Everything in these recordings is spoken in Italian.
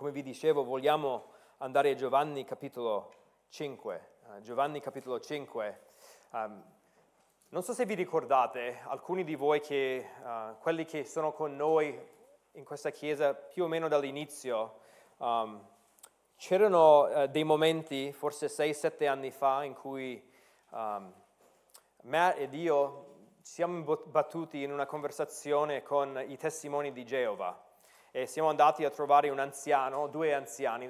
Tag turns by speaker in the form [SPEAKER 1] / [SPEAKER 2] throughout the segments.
[SPEAKER 1] come vi dicevo, vogliamo andare a Giovanni capitolo 5. Uh, Giovanni capitolo 5. Um, non so se vi ricordate, alcuni di voi che, uh, quelli che sono con noi in questa chiesa più o meno dall'inizio, um, c'erano uh, dei momenti, forse 6-7 anni fa, in cui um, Matt ed io siamo battuti in una conversazione con i testimoni di Geova e siamo andati a trovare un anziano, due anziani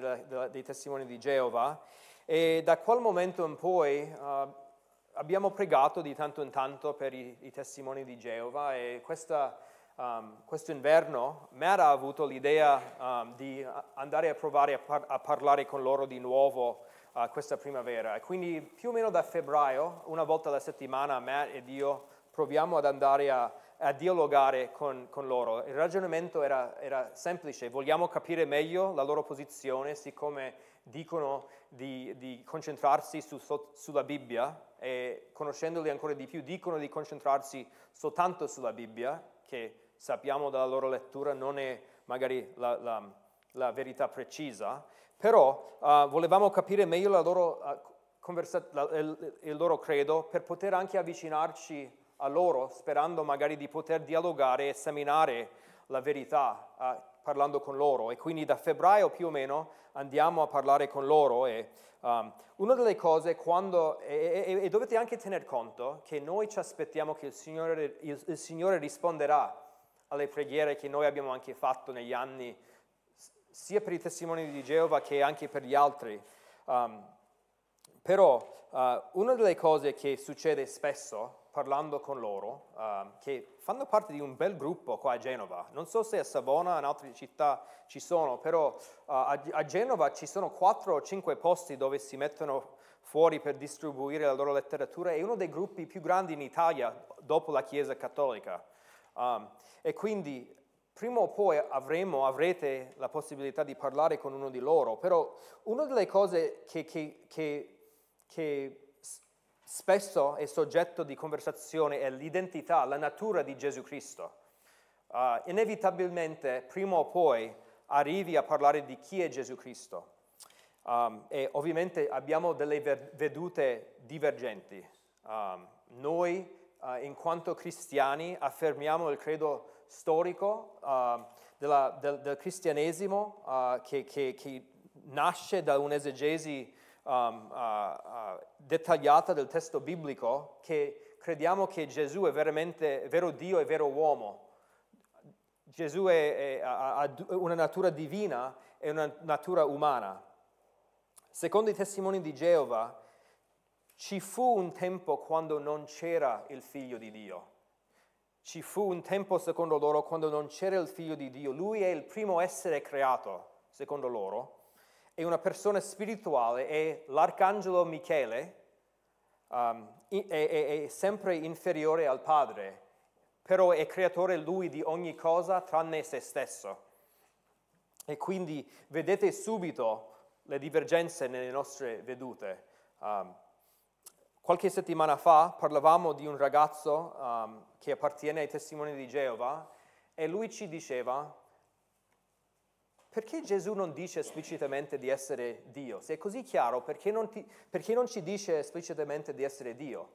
[SPEAKER 1] dei testimoni di Geova. E da quel momento in poi uh, abbiamo pregato di tanto in tanto per i, i testimoni di Geova e questa, um, questo inverno Matt ha avuto l'idea um, di andare a provare a, par- a, parlare con loro di nuovo uh, questa primavera. E quindi più o meno da febbraio, una volta alla settimana, Matt ed io proviamo ad andare a a dialogare con, con loro. Il ragionamento era, era, semplice, vogliamo capire meglio la loro posizione, siccome dicono di, di concentrarsi su, su, sulla Bibbia e conoscendoli ancora di più dicono di concentrarsi soltanto sulla Bibbia, che sappiamo dalla loro lettura non è magari la, la, la verità precisa, però uh, volevamo capire meglio loro, uh, conversa- la, il, il loro credo per poter anche avvicinarci a loro, sperando magari di poter dialogare e esaminare la verità uh, parlando con loro. E quindi da febbraio più o meno andiamo a parlare con loro. E um, una delle cose quando, e, e, e, dovete anche tener conto che noi ci aspettiamo che il Signore, il, il Signore risponderà alle preghiere che noi abbiamo anche fatto negli anni, sia per i testimoni di Geova che anche per gli altri. Um, però uh, una delle cose che succede spesso parlando con loro, uh, che fanno parte di un bel gruppo qua a Genova. Non so se a Savona, in altre città ci sono, però uh, a, a, Genova ci sono quattro o cinque posti dove si mettono fuori per distribuire la loro letteratura. È uno dei gruppi più grandi in Italia dopo la Chiesa Cattolica. Um, e quindi prima o poi avremo, avrete la possibilità di parlare con uno di loro. Però una delle cose che, che, che, che spesso è soggetto di conversazione è l'identità, la natura di Gesù Cristo. Uh, inevitabilmente, prima o poi, arrivi a parlare di chi è Gesù Cristo. Um, e ovviamente abbiamo delle vedute divergenti. Um, noi, uh, in quanto cristiani, affermiamo il credo storico uh, della, del, del, cristianesimo che, che, che, nasce da un'esegesi um, uh, uh, dettagliata del testo biblico che crediamo che Gesù è veramente vero Dio e vero uomo. Gesù è, è, ha una natura divina e una natura umana. Secondo i testimoni di Geova, ci fu un tempo quando non c'era il figlio di Dio. Ci fu un tempo, secondo loro, quando non c'era il figlio di Dio. Lui è il primo essere creato, secondo loro è una persona spirituale e l'arcangelo Michele um, è, è, è sempre inferiore al Padre, però è creatore lui di ogni cosa tranne se stesso. E quindi vedete subito le divergenze nelle nostre vedute. Um, qualche settimana fa parlavamo di un ragazzo um, che appartiene ai testimoni di Geova e lui ci diceva perché Gesù non dice esplicitamente di essere Dio? Se è così chiaro, perché non, ti, perché non ci dice esplicitamente di essere Dio?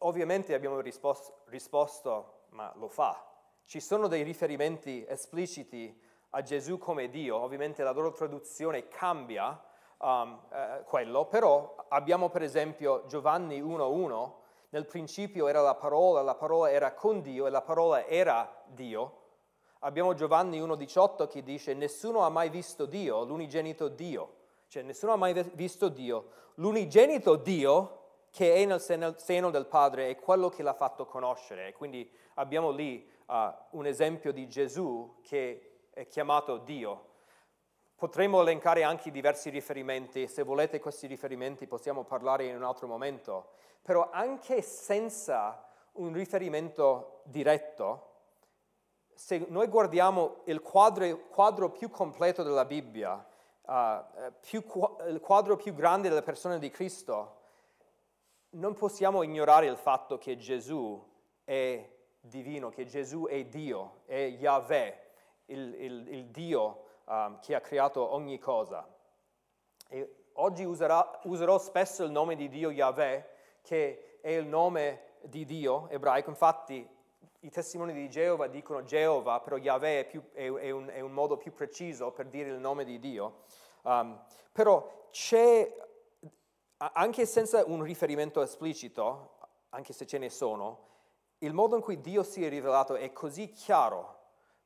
[SPEAKER 1] Ovviamente abbiamo risposto, risposto, ma lo fa. Ci sono dei riferimenti espliciti a Gesù come Dio, ovviamente la loro traduzione cambia um, eh, quello, però abbiamo per esempio Giovanni 1.1, nel principio era la parola, la parola era con Dio e la parola era Dio. Abbiamo Giovanni 1,18 che dice nessuno ha mai visto Dio, l'unigenito Dio. Cioè nessuno ha mai visto Dio. L'unigenito Dio che è nel seno del Padre è quello che l'ha fatto conoscere. quindi abbiamo lì uh, un esempio di Gesù che è chiamato Dio. Potremmo elencare anche diversi riferimenti, se volete questi riferimenti possiamo parlare in un altro momento, però anche senza un riferimento diretto, se noi guardiamo il quadro, quadro più completo della Bibbia, uh, più, il quadro più grande delle persone di Cristo, non possiamo ignorare il fatto che Gesù è divino, che Gesù è Dio, è Yahweh, il, il, il Dio um, che ha creato ogni cosa. E oggi userà, userò spesso il nome di Dio Yahweh, che è il nome di Dio ebraico. Infatti i testimoni di Geova dicono Geova, però Yahweh è, più, è, è, un, è, un, modo più preciso per dire il nome di Dio. Um, però c'è, anche senza un riferimento esplicito, anche se ce ne sono, il modo in cui Dio si è rivelato è così chiaro,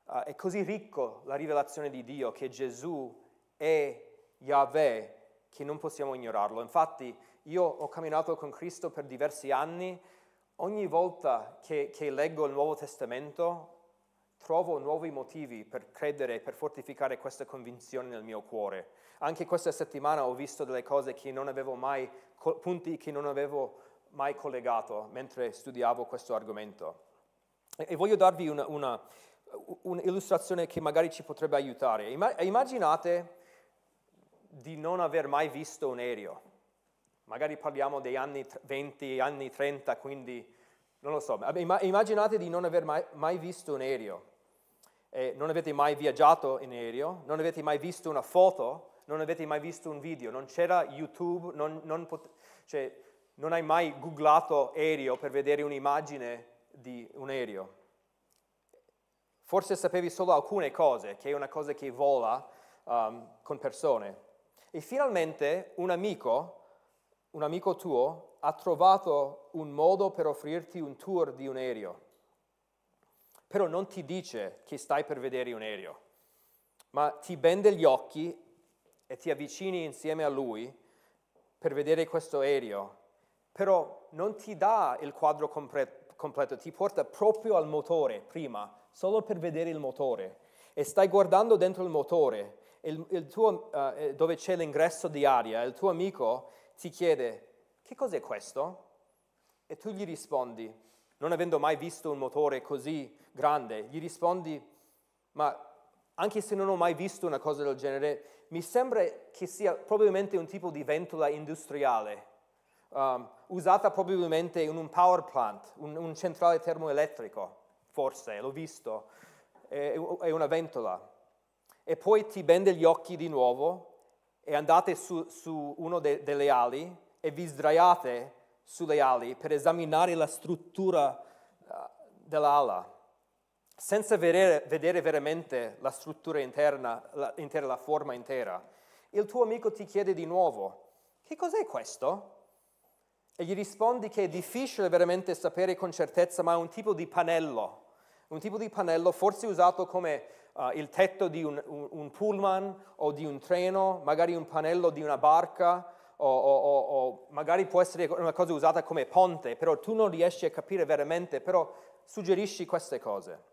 [SPEAKER 1] uh, è così ricco la rivelazione di Dio che Gesù è Yahweh che non possiamo ignorarlo. Infatti io ho camminato con Cristo per diversi anni, ogni volta che, che leggo il Nuovo Testamento trovo nuovi motivi per credere, per fortificare questa convinzione nel mio cuore. Anche questa settimana ho visto delle cose che non avevo mai, punti che non avevo mai collegato mentre studiavo questo argomento. E voglio darvi una, una, un'illustrazione che magari ci potrebbe aiutare. Immaginate di non aver mai visto un aereo. Magari parliamo degli anni 20, anni 30, quindi non lo so. Immaginate di non aver mai, mai visto un aereo. E non avete mai viaggiato in aereo, non avete mai visto una foto, non avete mai visto un video, non c'era YouTube, non, non, pot- cioè, non hai mai googlato aereo per vedere un'immagine di un aereo. Forse sapevi solo alcune cose, che è una cosa che vola um, con persone. E finalmente un amico, un amico tuo, ha trovato un modo per offrirti un tour di un aereo. Però non ti dice che stai per vedere un aereo, ma ti bende gli occhi e ti avvicini insieme a lui per vedere questo aereo. Però non ti dà il quadro completo, completo, ti porta proprio al motore prima, solo per vedere il motore. E stai guardando dentro il motore il, il tuo, uh, dove c'è l'ingresso di aria, il tuo amico ti chiede che cos'è questo? E tu gli rispondi, non avendo mai visto un motore così grande, gli rispondi, ma anche se non ho mai visto una cosa del genere, mi sembra che sia probabilmente un tipo di ventola industriale, um, usata probabilmente in un power plant, un, un centrale termoelettrico, forse, l'ho visto, è, è una ventola e poi ti bende gli occhi di nuovo e andate su, su una de, delle ali e vi sdraiate sulle ali per esaminare la struttura uh, dell'ala, senza vedere, vedere, veramente la struttura interna, la, intera, la forma intera. Il tuo amico ti chiede di nuovo, che cos'è questo? E gli rispondi che è difficile veramente sapere con certezza, ma è un tipo di pannello, un tipo di pannello forse usato come uh, il tetto di un, un, un, pullman o di un treno, magari un pannello di una barca o, o, o, o, magari può essere una cosa usata come ponte, però tu non riesci a capire veramente, però suggerisci queste cose.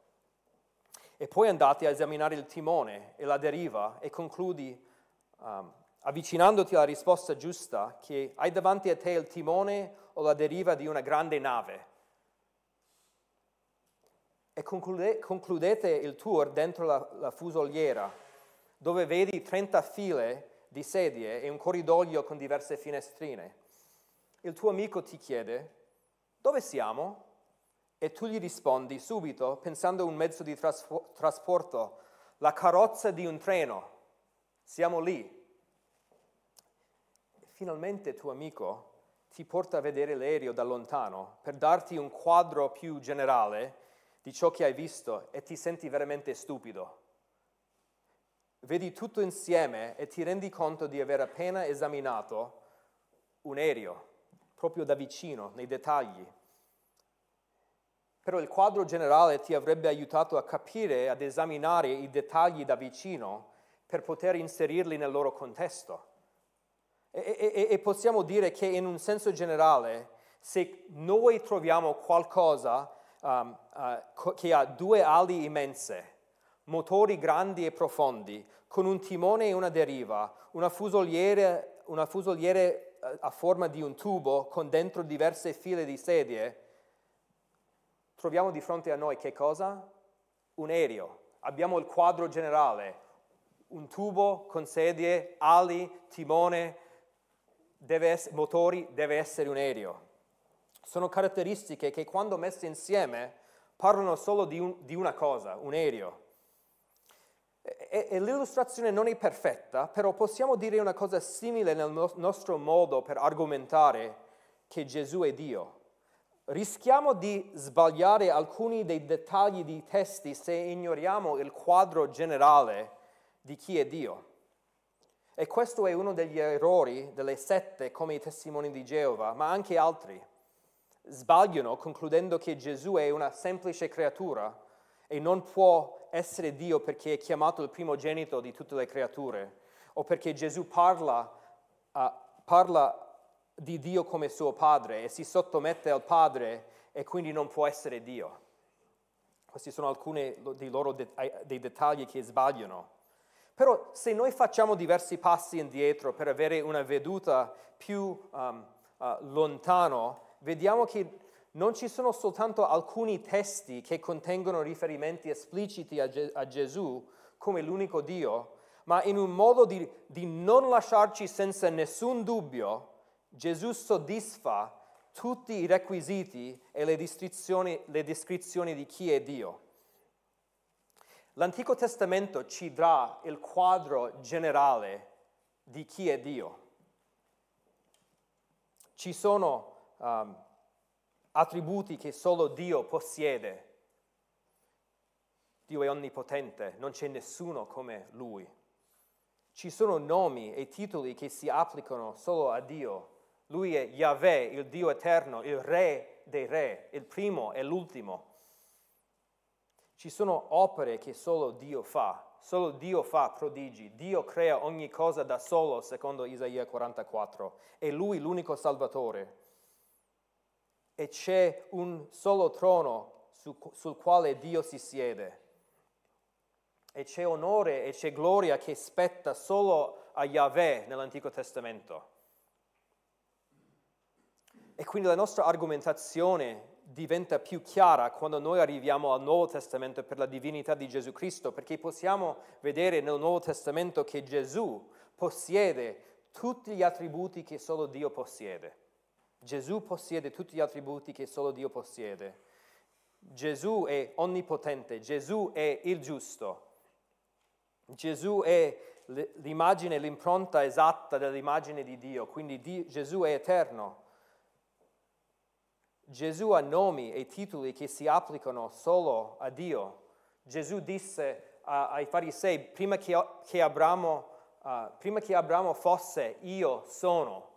[SPEAKER 1] E poi andate a esaminare il timone e la deriva e concludi um, avvicinandoti alla risposta giusta che hai davanti a te il timone o la deriva di una grande nave e conclude, concludete il tour dentro la, la fusoliera, dove vedi 30 file di sedie e un corridoio con diverse finestrine. Il tuo amico ti chiede, dove siamo? E tu gli rispondi subito, pensando a un mezzo di traspo- trasporto, la carrozza di un treno. Siamo lì. Finalmente tuo amico ti porta a vedere l'aereo da lontano per darti un quadro più generale di ciò che hai visto e ti senti veramente stupido. Vedi tutto insieme e ti rendi conto di aver appena esaminato un aereo, proprio da vicino, nei dettagli. Però il quadro generale ti avrebbe aiutato a capire ad esaminare i dettagli da vicino per poter inserirli nel loro contesto. E, e, e possiamo dire che in un senso generale, se noi troviamo qualcosa um, uh, che ha due ali immense, motori grandi e profondi, con un timone e una deriva, una fusoliere, una fusoliere uh, a forma di un tubo con dentro diverse file di sedie, troviamo di fronte a noi che cosa? Un aereo. Abbiamo il quadro generale, un tubo con sedie, ali, timone, deve essere, motori, deve essere un aereo sono caratteristiche che quando messe insieme parlano solo di, un, di una cosa, un aereo. e, e l'illustrazione non è perfetta, però possiamo dire una cosa simile nel no- nostro modo per argomentare che Gesù è Dio. Rischiamo di sbagliare alcuni dei dettagli di testi se ignoriamo il quadro generale di chi è Dio. E questo è uno degli errori delle sette come i testimoni di Geova, ma anche altri. Sbagliano concludendo che Gesù è una semplice creatura e non può essere Dio perché è chiamato il primogenito di tutte le creature o perché Gesù parla, uh, parla di Dio come suo padre e si sottomette al padre e quindi non può essere Dio. Questi sono alcuni dei loro de- dei dettagli che sbagliano. Però se noi facciamo diversi passi indietro per avere una veduta più um, uh, lontano, vediamo che non ci sono soltanto alcuni testi che contengono riferimenti espliciti a, Ge- a Gesù come l'unico Dio, ma in un modo di, di non lasciarci senza nessun dubbio, Gesù soddisfa tutti i requisiti e le descrizioni, le descrizioni di chi è Dio. L'Antico Testamento ci dà il quadro generale di chi è Dio. Ci sono um, attributi che solo Dio possiede. Dio è onnipotente, non c'è nessuno come Lui. Ci sono nomi e titoli che si applicano solo a Dio. Lui è Yahweh, il Dio eterno, il Re dei Re, il primo e l'ultimo. Ci sono opere che solo Dio fa, solo Dio fa prodigi, Dio crea ogni cosa da solo, secondo Isaia 44, è Lui l'unico Salvatore e c'è un solo trono su, sul quale Dio si siede. E c'è onore e c'è gloria che spetta solo a Yahweh nell'Antico Testamento. E quindi la nostra argomentazione diventa più chiara quando noi arriviamo al Nuovo Testamento per la divinità di Gesù Cristo, perché possiamo vedere nel Nuovo Testamento che Gesù possiede tutti gli attributi che solo Dio possiede. Gesù possiede tutti gli attributi che solo Dio possiede. Gesù è onnipotente, Gesù è il giusto. Gesù è l'immagine, l'impronta esatta dell'immagine di Dio, quindi Dio, Gesù è eterno. Gesù ha nomi e titoli che si applicano solo a Dio. Gesù disse a, ai farisei, prima che, che, Abramo, uh, prima che Abramo fosse, io sono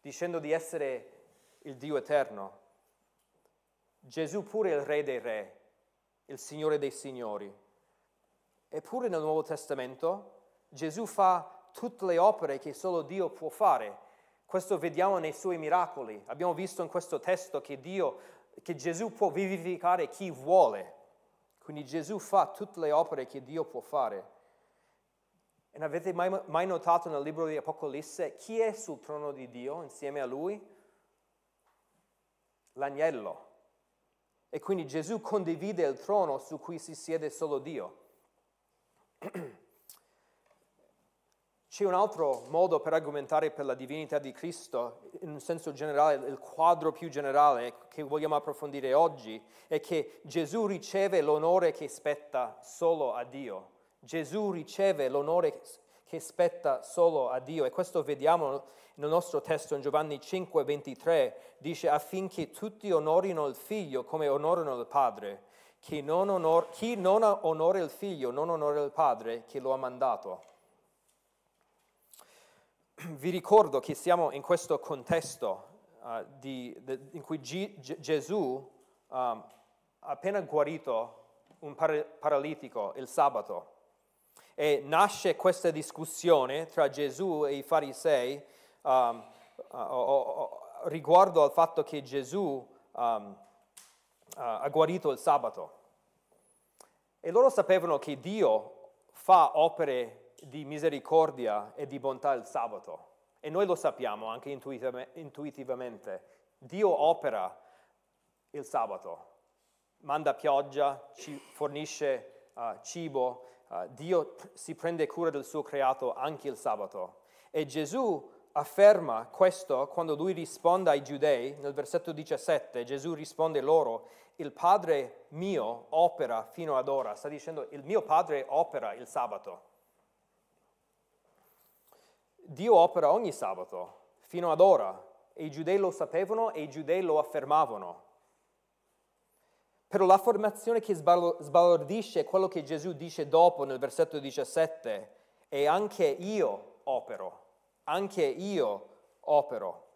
[SPEAKER 1] dicendo di essere il Dio eterno. Gesù pure è il Re dei Re, il Signore dei Signori. Eppure nel Nuovo Testamento Gesù fa tutte le opere che solo Dio può fare. Questo vediamo nei suoi miracoli. Abbiamo visto in questo testo che, Dio, che Gesù può vivificare chi vuole. Quindi Gesù fa tutte le opere che Dio può fare. E avete mai, mai notato nel libro di Apocalisse chi è sul trono di Dio insieme a lui? L'agnello. E quindi Gesù condivide il trono su cui si siede solo Dio. C'è un altro modo per argomentare per la divinità di Cristo, in un senso generale, il quadro più generale che vogliamo approfondire oggi, è che Gesù riceve l'onore che spetta solo a Dio. Gesù riceve l'onore che spetta solo a Dio e questo vediamo nel nostro testo in Giovanni 5, 23, dice affinché tutti onorino il figlio come onorano il padre. Chi non, onor- chi non onora il figlio non onora il padre che lo ha mandato. Vi ricordo che siamo in questo contesto uh, di, de, in cui G- G- Gesù um, ha appena guarito un par- paralitico il sabato e nasce questa discussione tra Gesù e i farisei um, riguardo al fatto che Gesù um, ha guarito il sabato. E loro sapevano che Dio fa opere di misericordia e di bontà il sabato. E noi lo sappiamo anche intuitivamente. Dio opera il sabato, manda pioggia, ci fornisce uh, cibo, Uh, Dio si prende cura del suo creato anche il sabato. E Gesù afferma questo quando lui risponde ai giudei, nel versetto 17, Gesù risponde loro, il Padre mio opera fino ad ora, sta dicendo il mio Padre opera il sabato. Dio opera ogni sabato, fino ad ora, e i giudei lo sapevano e i giudei lo affermavano. Però l'affermazione che sbalordisce è quello che Gesù dice dopo nel versetto 17, e anche io opero, anche io opero.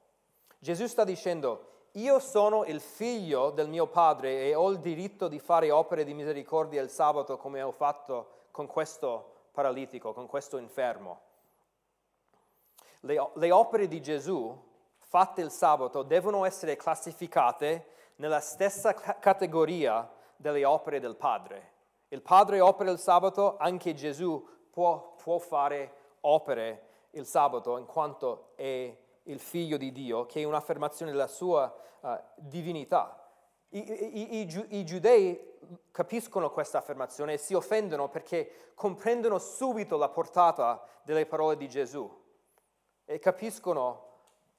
[SPEAKER 1] Gesù sta dicendo, io sono il figlio del mio padre e ho il diritto di fare opere di misericordia il sabato come ho fatto con questo paralitico, con questo infermo. Le, le opere di Gesù fatte il sabato devono essere classificate nella stessa categoria delle opere del Padre. Il Padre opera il sabato, anche Gesù può, può fare opere il sabato in quanto è il figlio di Dio, che è un'affermazione della sua uh, divinità. I, i, i, I, giudei capiscono questa affermazione e si offendono perché comprendono subito la portata delle parole di Gesù e capiscono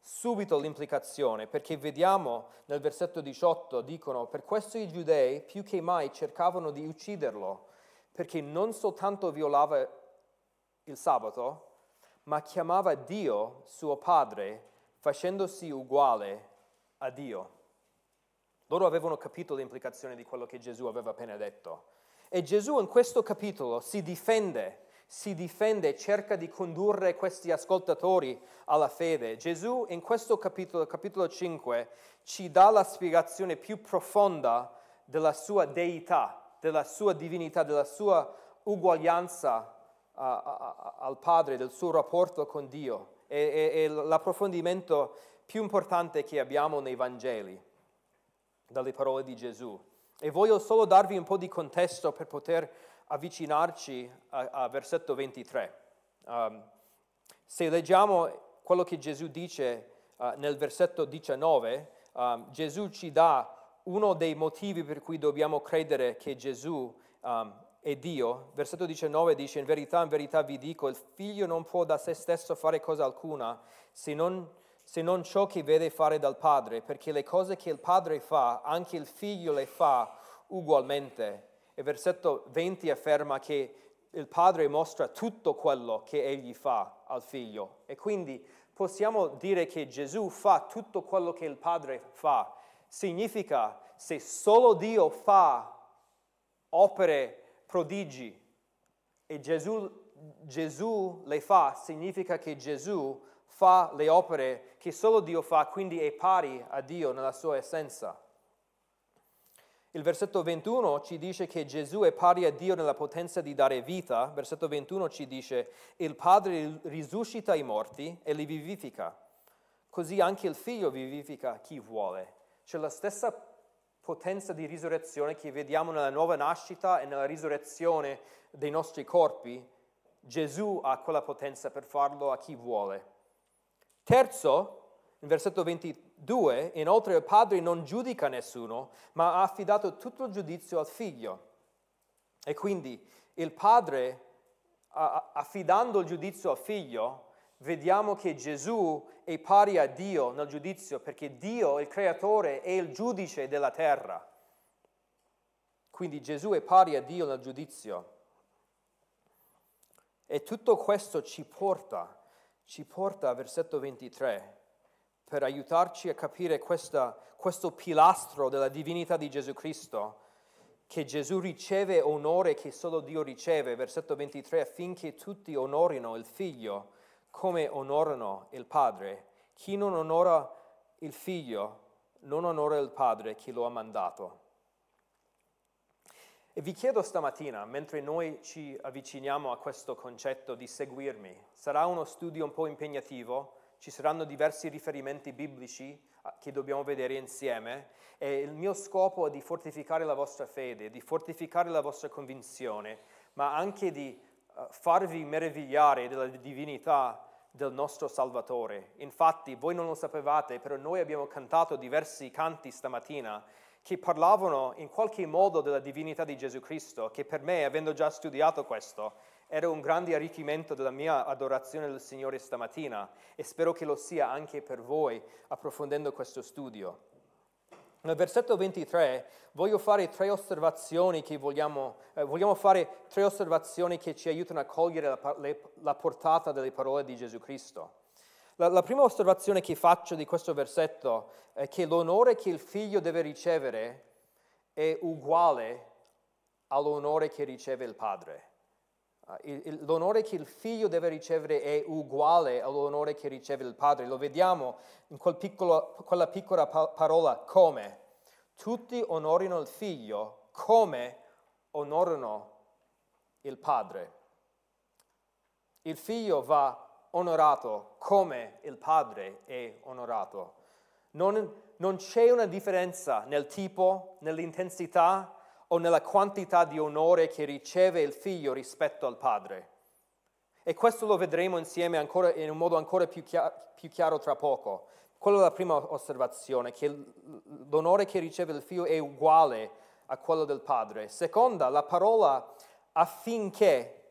[SPEAKER 1] subito l'implicazione, perché vediamo nel versetto 18, dicono, per questo i giudei più che mai cercavano di ucciderlo, perché non soltanto violava il sabato, ma chiamava Dio suo padre facendosi uguale a Dio. Loro avevano capito l'implicazione di quello che Gesù aveva appena detto. E Gesù in questo capitolo si difende, si difende, cerca di condurre questi ascoltatori alla fede. Gesù in questo capitolo, capitolo 5, ci dà la spiegazione più profonda della sua deità, della sua divinità, della sua uguaglianza a, al Padre, del suo rapporto con Dio. È l'approfondimento più importante che abbiamo nei Vangeli, dalle parole di Gesù. E voglio solo darvi un po' di contesto per poter avvicinarci a, a versetto 23. Um, se leggiamo quello che Gesù dice uh, nel versetto 19, um, Gesù ci dà uno dei motivi per cui dobbiamo credere che Gesù um, è Dio. Versetto 19 dice, in verità, in verità vi dico, il figlio non può da se stesso fare cosa alcuna se non, se non ciò che vede fare dal padre, perché le cose che il padre fa, anche il figlio le fa ugualmente. E versetto 20 afferma che il padre mostra tutto quello che egli fa al figlio. E quindi possiamo dire che Gesù fa tutto quello che il padre fa. Significa se solo Dio fa opere prodigi e Gesù, Gesù le fa, significa che Gesù fa le opere che solo Dio fa, quindi è pari a Dio nella sua essenza. Il versetto 21 ci dice che Gesù è pari a Dio nella potenza di dare vita. Versetto 21 ci dice, il Padre risuscita i morti e li vivifica. Così anche il Figlio vivifica chi vuole. C'è la stessa potenza di risurrezione che vediamo nella nuova nascita e nella risurrezione dei nostri corpi, Gesù ha quella potenza per farlo a chi vuole. Terzo, in versetto 22, inoltre il Padre non giudica nessuno, ma ha affidato tutto il giudizio al Figlio. E quindi il Padre, affidando il giudizio al Figlio, vediamo che Gesù è pari a Dio nel giudizio perché Dio, il creatore, è il giudice della terra. Quindi Gesù è pari a Dio nel giudizio. E tutto questo ci porta, ci porta a versetto 23 per aiutarci a capire questa, questo pilastro della divinità di Gesù Cristo, che Gesù riceve onore che solo Dio riceve, versetto 23, affinché tutti onorino il Figlio come onorano il Padre. Chi non onora il Figlio non onora il Padre che lo ha mandato. E vi chiedo stamattina, mentre noi ci avviciniamo a questo concetto di seguirmi, sarà uno studio un po' impegnativo, ci saranno diversi riferimenti biblici ah, che dobbiamo vedere insieme e il mio scopo è di fortificare la vostra fede, di fortificare la vostra convinzione, ma anche di uh, farvi meravigliare della divinità del nostro Salvatore. Infatti, voi non lo sapevate, però noi abbiamo cantato diversi canti stamattina che parlavano in qualche modo della divinità di Gesù Cristo, che per me, avendo già studiato questo, era un grande arricchimento della mia adorazione del Signore stamattina e spero che lo sia anche per voi approfondendo questo studio. Nel versetto 23 voglio fare tre osservazioni che vogliamo, eh, vogliamo fare tre osservazioni che ci aiutano a cogliere la, le, la portata delle parole di Gesù Cristo. La, la, prima osservazione che faccio di questo versetto è che l'onore che il figlio deve ricevere è uguale all'onore che riceve il padre. Uh, l'onore che il figlio deve ricevere è uguale all'onore che riceve il padre. Lo vediamo in quel piccolo, quella piccola parola come. Tutti onorino il figlio come onorano il padre. Il figlio va onorato come il padre è onorato. Non, non c'è una differenza nel tipo, nell'intensità o nella quantità di onore che riceve il figlio rispetto al padre. E questo lo vedremo insieme ancora, in un modo ancora più chiaro, più chiaro tra poco. Quella è la prima osservazione, che l'onore che riceve il figlio è uguale a quello del padre. Seconda, la parola affinché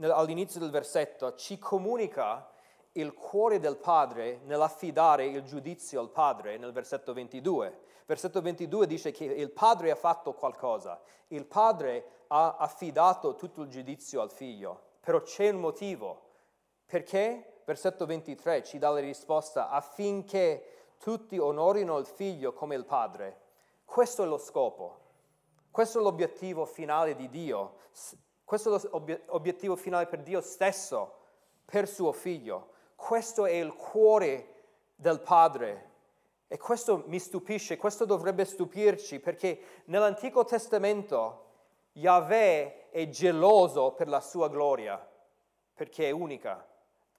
[SPEAKER 1] all'inizio del versetto ci comunica il cuore del padre nell'affidare il giudizio al padre nel versetto 22. Versetto 22 dice che il padre ha fatto qualcosa, il padre ha affidato tutto il giudizio al figlio, però c'è un motivo. Perché? Versetto 23 ci dà la risposta affinché tutti onorino il figlio come il padre. Questo è lo scopo, questo è l'obiettivo finale di Dio, questo è l'obiettivo finale per Dio stesso, per suo figlio. Questo è il cuore del Padre. E questo mi stupisce, questo dovrebbe stupirci, perché nell'Antico Testamento Yahweh è geloso per la sua gloria, perché è unica.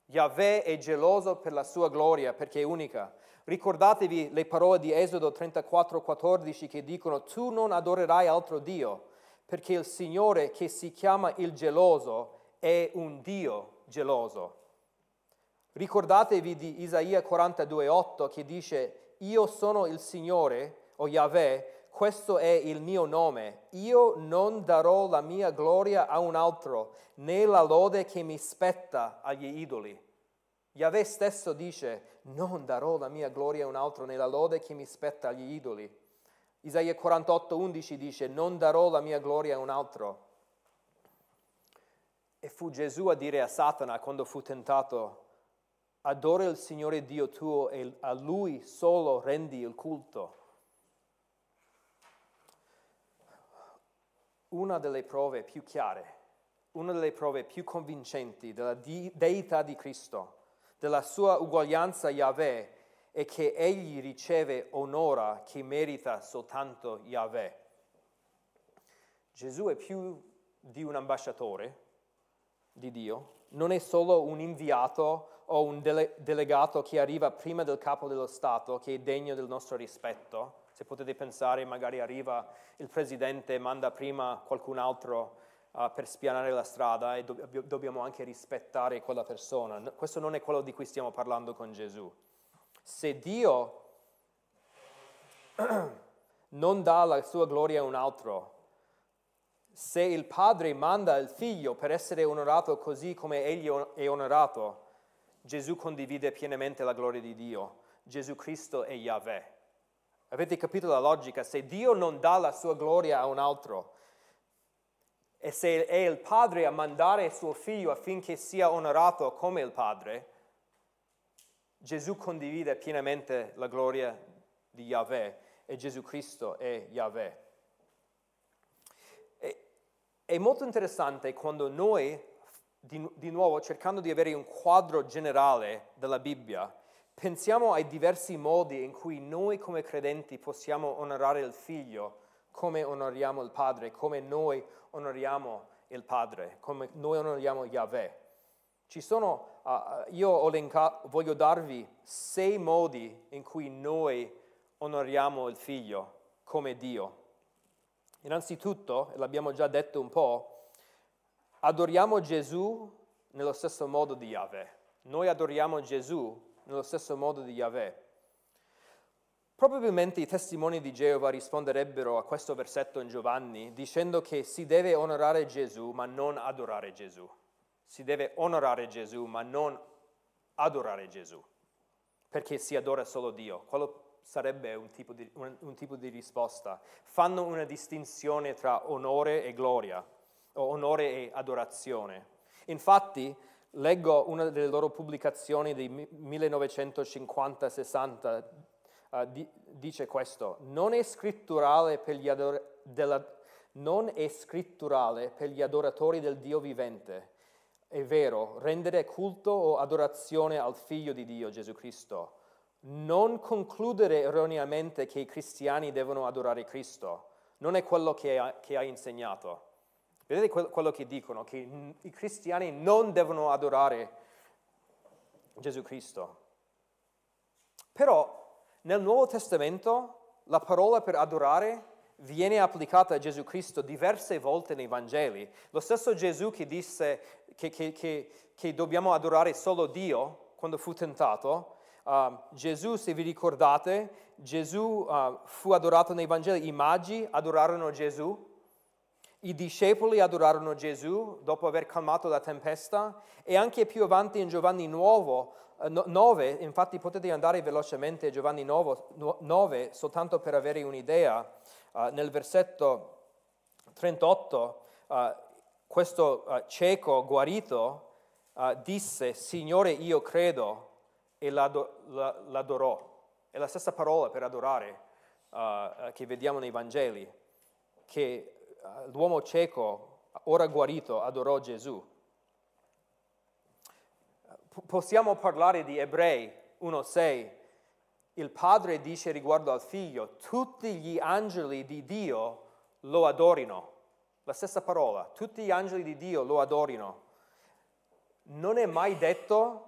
[SPEAKER 1] Yahweh è geloso per la sua gloria, perché è unica. Ricordatevi le parole di Esodo 34, 14 che dicono, tu non adorerai altro Dio, perché il Signore che si chiama il geloso è un Dio geloso. Ricordatevi di Isaia 42,8 che dice, io sono il Signore, o Yahweh, questo è il mio nome, io non darò la mia gloria a un altro, né la lode che mi spetta agli idoli. Yahweh stesso dice, non darò la mia gloria a un altro, né la lode che mi spetta agli idoli. Isaia 48,11 dice, non darò la mia gloria a un altro. E fu Gesù a dire a Satana quando fu tentato, adora il Signore Dio tuo e a Lui solo rendi il culto. Una delle prove più chiare, una delle prove più convincenti della deità di Cristo, della sua uguaglianza a Yahweh, è che egli riceve onora che merita soltanto Yahweh. Gesù è più di un ambasciatore di Dio, non è solo un inviato o un dele- delegato che arriva prima del capo dello Stato, che è degno del nostro rispetto. Se potete pensare, magari arriva il presidente, manda prima qualcun altro uh, per spianare la strada e do- dobbiamo anche rispettare quella persona. Questo non è quello di cui stiamo parlando con Gesù. Se Dio non dà la sua gloria a un altro, se il padre manda il figlio per essere onorato così come egli è onorato, Gesù condivide pienamente la gloria di Dio. Gesù Cristo è Yahweh. Avete capito la logica? Se Dio non dà la sua gloria a un altro, e se è il padre a mandare suo figlio affinché sia onorato come il padre, Gesù condivide pienamente la gloria di Yahweh e Gesù Cristo è Yahweh. È molto interessante quando noi di, di nuovo cercando di avere un quadro generale della Bibbia, pensiamo ai diversi modi in cui noi come credenti possiamo onorare il figlio, come onoriamo il padre, come noi onoriamo il padre, come noi onoriamo Yahweh. Ci sono, uh, io elenca- voglio darvi sei modi in cui noi onoriamo il figlio come Dio. Innanzitutto, l'abbiamo già detto un po', adoriamo Gesù nello stesso modo di Yahweh. Noi adoriamo Gesù nello stesso modo di Yahweh. Probabilmente i testimoni di Geova risponderebbero a questo versetto in Giovanni dicendo che si deve onorare Gesù ma non adorare Gesù. Si deve onorare Gesù ma non adorare Gesù, perché si adora solo Dio. Quello sarebbe un tipo di, un, un tipo di risposta. Fanno una distinzione tra onore e gloria, onore e adorazione. Infatti, leggo una delle loro pubblicazioni del 1950-60 uh, di, dice questo, non è scritturale per gli, ador- della, non è scritturale per gli adoratori del Dio vivente. È vero, rendere culto o adorazione al Figlio di Dio, Gesù Cristo. Non concludere erroneamente che i cristiani devono adorare Cristo. Non è quello che ha, che ha insegnato. Vedete quello che dicono? Che i cristiani non devono adorare Gesù Cristo. Però nel Nuovo Testamento la parola per adorare viene applicata a Gesù Cristo diverse volte nei Vangeli. Lo stesso Gesù che disse che, che, che, che dobbiamo adorare solo Dio quando fu tentato, uh, Gesù, se vi ricordate, Gesù uh, fu adorato nei Vangeli, i magi adorarono Gesù, i discepoli adorarono Gesù dopo aver calmato la tempesta e anche più avanti in Giovanni 9, eh, infatti potete andare velocemente a Giovanni 9 soltanto per avere un'idea, uh, nel versetto 38 uh, eh, questo uh, cieco guarito disse Signore io credo e l'adorò. È la stessa parola per adorare che vediamo nei Vangeli, che l'uomo cieco, ora guarito, adorò Gesù. Possiamo parlare di Ebrei 1.6. Il padre dice riguardo al figlio, tutti gli angeli di Dio lo adorino. La stessa parola, tutti gli angeli di Dio lo adorino. Non è mai detto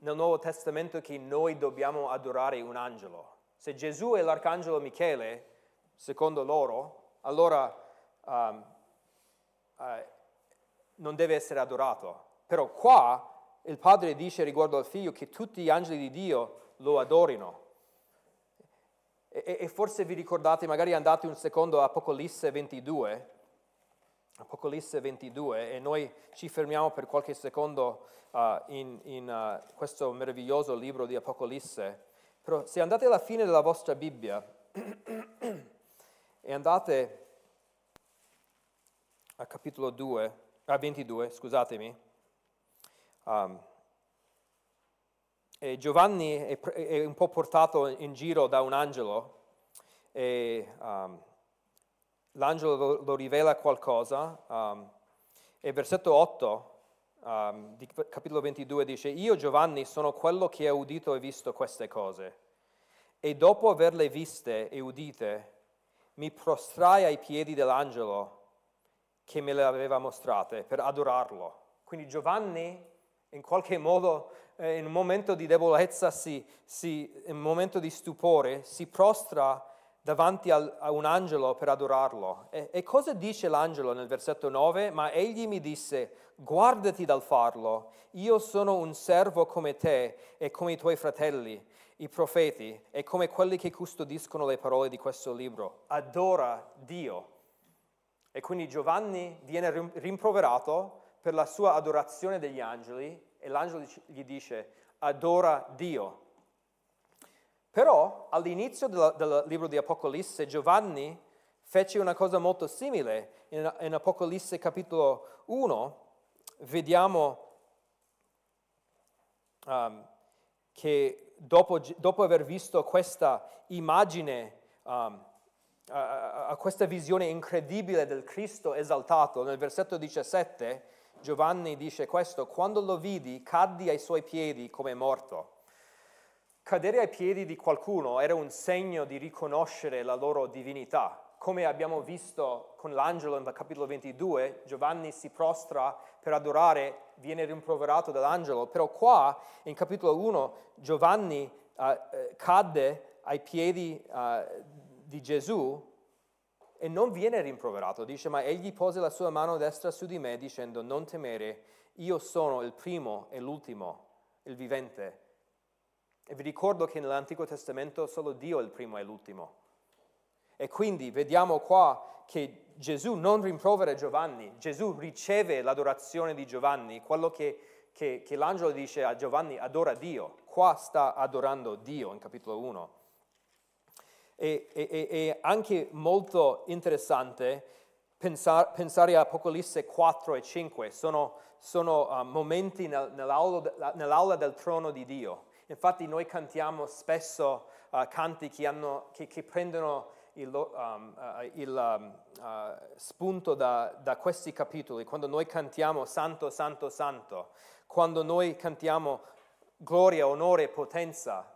[SPEAKER 1] nel Nuovo Testamento che noi dobbiamo adorare un angelo. Se Gesù è l'arcangelo Michele, secondo loro, allora um, uh, non deve essere adorato. Però qua il padre dice riguardo al figlio che tutti gli angeli di Dio lo adorino. E, e forse vi ricordate, magari andate un secondo a Apocalisse 22, Apocalisse 22 e noi ci fermiamo per qualche secondo uh, in, in uh, questo meraviglioso libro di Apocalisse. Però se andate alla fine della vostra Bibbia e andate a capitolo 2, a 22, scusatemi. Um, Giovanni è, è, un po' portato in giro da un angelo e um, l'angelo lo, lo, rivela qualcosa um, e versetto 8 di capitolo 22 dice io Giovanni sono quello che ha udito e visto queste cose e dopo averle viste e udite mi prostrai ai piedi dell'angelo che me le aveva mostrate per adorarlo. Quindi Giovanni in qualche modo eh, in un momento di debolezza, si, si, in un momento di stupore, si prostra davanti al, a un angelo per adorarlo. E, e cosa dice l'angelo nel versetto 9? Ma egli mi disse, guardati dal farlo, io sono un servo come te e come i tuoi fratelli, i profeti, e come quelli che custodiscono le parole di questo libro. Adora Dio. E quindi Giovanni viene rimproverato per la sua adorazione degli angeli e l'angelo gli dice adora Dio. Però all'inizio del, del libro di Apocalisse Giovanni fece una cosa molto simile. In, in Apocalisse capitolo 1 vediamo um, che dopo, dopo, aver visto questa immagine um, a, questa visione incredibile del Cristo esaltato. Nel versetto 17 Giovanni dice questo, quando lo vidi caddi ai suoi piedi come morto. Cadere ai piedi di qualcuno era un segno di riconoscere la loro divinità. Come abbiamo visto con l'angelo nel capitolo 22, Giovanni si prostra per adorare, viene rimproverato dall'angelo, però qua in capitolo 1 Giovanni uh, cadde ai piedi uh, di Gesù e non viene rimproverato, dice ma egli pose la sua mano destra su di me dicendo non temere, io sono il primo e l'ultimo, il vivente. E vi ricordo che nell'Antico Testamento solo Dio è il primo e l'ultimo. E quindi vediamo qua che Gesù non rimprovera Giovanni, Gesù riceve l'adorazione di Giovanni, quello che, che, che l'angelo dice a Giovanni adora Dio, qua sta adorando Dio in capitolo 1. E, e, e anche molto interessante pensare, pensare a Apocalisse 4 e 5, sono, sono uh, momenti nel, nell'aula, nell'aula, del trono di Dio. Infatti noi cantiamo spesso uh, canti che, hanno, che, che prendono il, um, uh, il um, uh, spunto da, da, questi capitoli, quando noi cantiamo Santo, Santo, Santo, quando noi cantiamo gloria, onore potenza,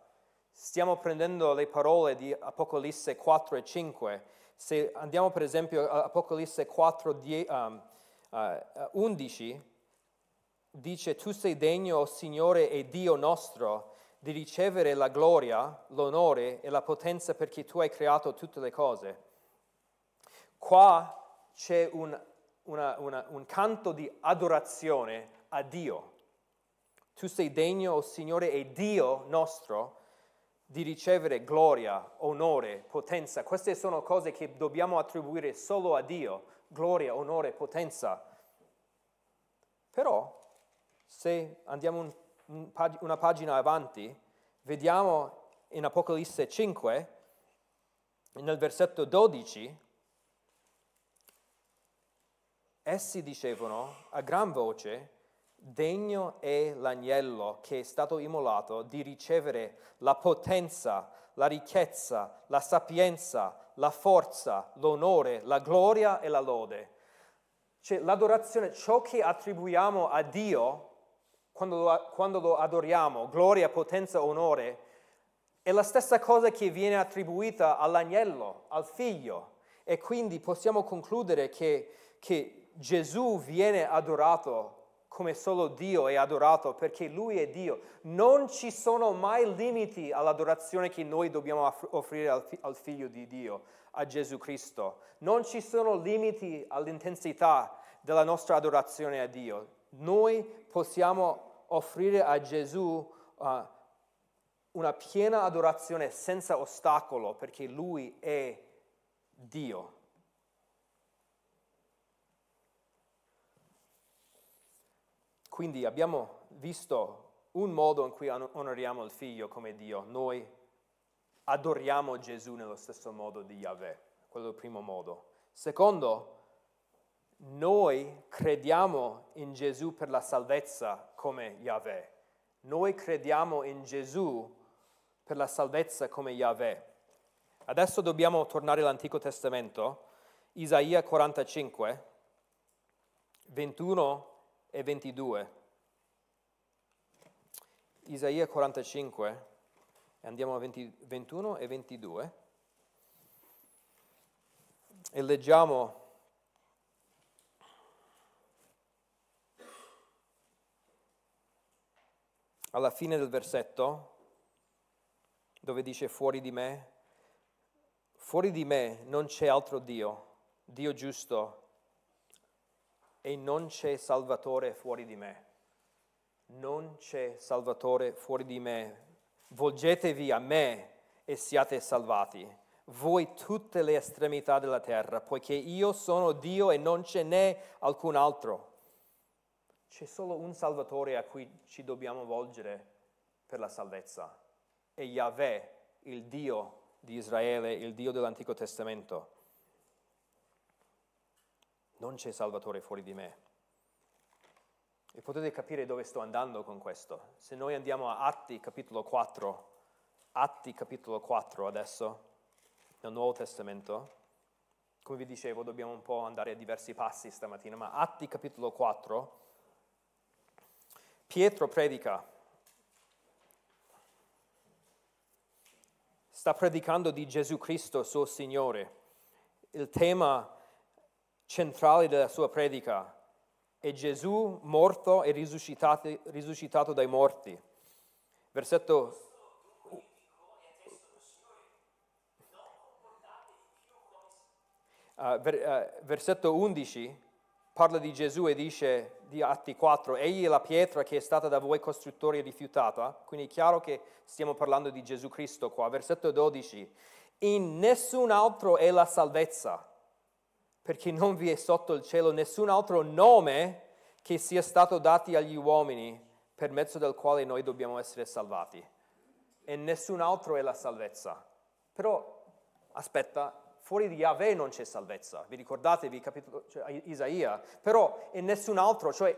[SPEAKER 1] stiamo prendendo le parole di Apocalisse 4 e 5. Se andiamo per esempio a Apocalisse 4, 10, um, uh, 11, dice, tu sei degno, Signore e Dio nostro, di ricevere la gloria, l'onore e la potenza perché tu hai creato tutte le cose. Qua c'è un, una, una, un canto di adorazione a Dio. Tu sei degno, oh Signore e Dio nostro, di ricevere gloria, onore, potenza. Queste sono cose che dobbiamo attribuire solo a Dio, gloria, onore, potenza. Però, se andiamo un una pagina avanti, vediamo in Apocalisse 5, nel versetto 12, essi dicevano a gran voce, degno è l'agnello che è stato immolato di ricevere la potenza, la ricchezza, la sapienza, la forza, l'onore, la gloria e la lode. Cioè l'adorazione, ciò che attribuiamo a Dio quando lo, quando lo adoriamo, gloria, potenza, onore, è la stessa cosa che viene attribuita all'agnello, al figlio. E quindi possiamo concludere che, che Gesù viene adorato come solo Dio è adorato perché Lui è Dio. Non ci sono mai limiti all'adorazione che noi dobbiamo offrire al, al, Figlio di Dio, a Gesù Cristo. Non ci sono limiti all'intensità della nostra adorazione a Dio. Noi possiamo offrire a Gesù uh, una piena adorazione senza ostacolo perché Lui è Dio. Quindi abbiamo visto un modo in cui onoriamo il figlio come Dio. Noi adoriamo Gesù nello stesso modo di Yahweh. Quello è il primo modo. Secondo, noi crediamo in Gesù per la salvezza come Yahweh. Noi crediamo in Gesù per la salvezza come Yahweh. Adesso dobbiamo tornare all'Antico Testamento, Isaia 45, 21 e 22. Isaia 45, andiamo a 20, 21 e 22 e leggiamo alla fine del versetto, dove dice fuori di me, fuori di me non c'è altro Dio, Dio giusto, e non c'è Salvatore fuori di me. Non c'è Salvatore fuori di me. Volgetevi a me e siate salvati, voi tutte le estremità della terra, poiché io sono Dio e non ce n'è alcun altro. C'è solo un Salvatore a cui ci dobbiamo volgere per la salvezza. È Yahweh, il Dio di Israele, il Dio dell'Antico Testamento. Non c'è Salvatore fuori di me. E potete capire dove sto andando con questo. Se noi andiamo a Atti capitolo 4, Atti capitolo 4 adesso, nel Nuovo Testamento, come vi dicevo dobbiamo un po' andare a diversi passi stamattina, ma Atti capitolo 4, Pietro predica, sta predicando di Gesù Cristo, suo Signore. Il tema centrale della sua predica è Gesù morto e risuscitato, risuscitato dai morti. Versetto Uh, ver, uh, versetto 11 parla di Gesù e dice di Atti 4, egli è la pietra che è stata da voi costruttori rifiutata, quindi è chiaro che stiamo parlando di Gesù Cristo qua. Versetto 12, in nessun altro è la salvezza, perché non vi è sotto il cielo nessun altro nome che sia stato dato agli uomini per mezzo del quale noi dobbiamo essere salvati. E nessun altro è la salvezza. Però, aspetta, fuori di Yahweh non c'è salvezza. Vi ricordatevi capitolo, cioè, Isaia? Però in nessun altro, cioè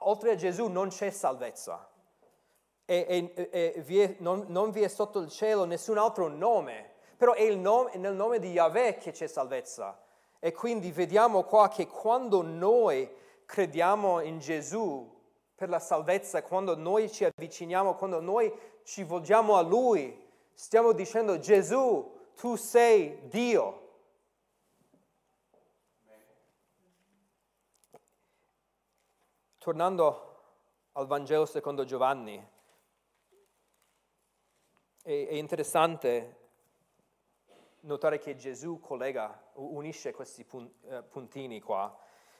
[SPEAKER 1] oltre a Gesù non c'è salvezza. E, e, e vi è, non, non, vi è sotto il cielo nessun altro nome. Però è, nome, è nel nome di Yahweh che c'è salvezza. E quindi vediamo qua che quando noi crediamo in Gesù per la salvezza, quando noi ci avviciniamo, quando noi ci volgiamo a Lui, stiamo dicendo Gesù, tu sei Dio. Tornando al Vangelo secondo Giovanni, è, interessante notare che Gesù collega, unisce questi eh, puntini qua.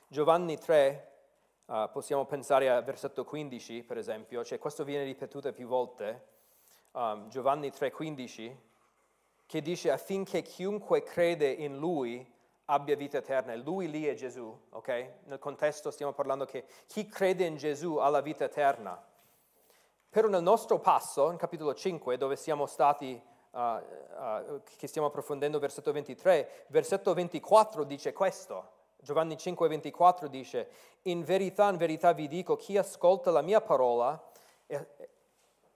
[SPEAKER 1] Giovanni 3, uh, eh, possiamo pensare al versetto 15 per esempio, cioè questo viene ripetuto più volte. Um, Giovanni 3, 15 che dice affinché chiunque crede in lui abbia vita eterna. Lui lì è Gesù, ok? Nel contesto stiamo parlando che chi crede in Gesù ha la vita eterna. Però nel nostro passo, in capitolo 5, dove siamo stati, uh, uh, che stiamo approfondendo versetto 23, versetto 24 dice questo. Giovanni 5, 24 dice, in verità, in verità vi dico, chi ascolta la mia parola e,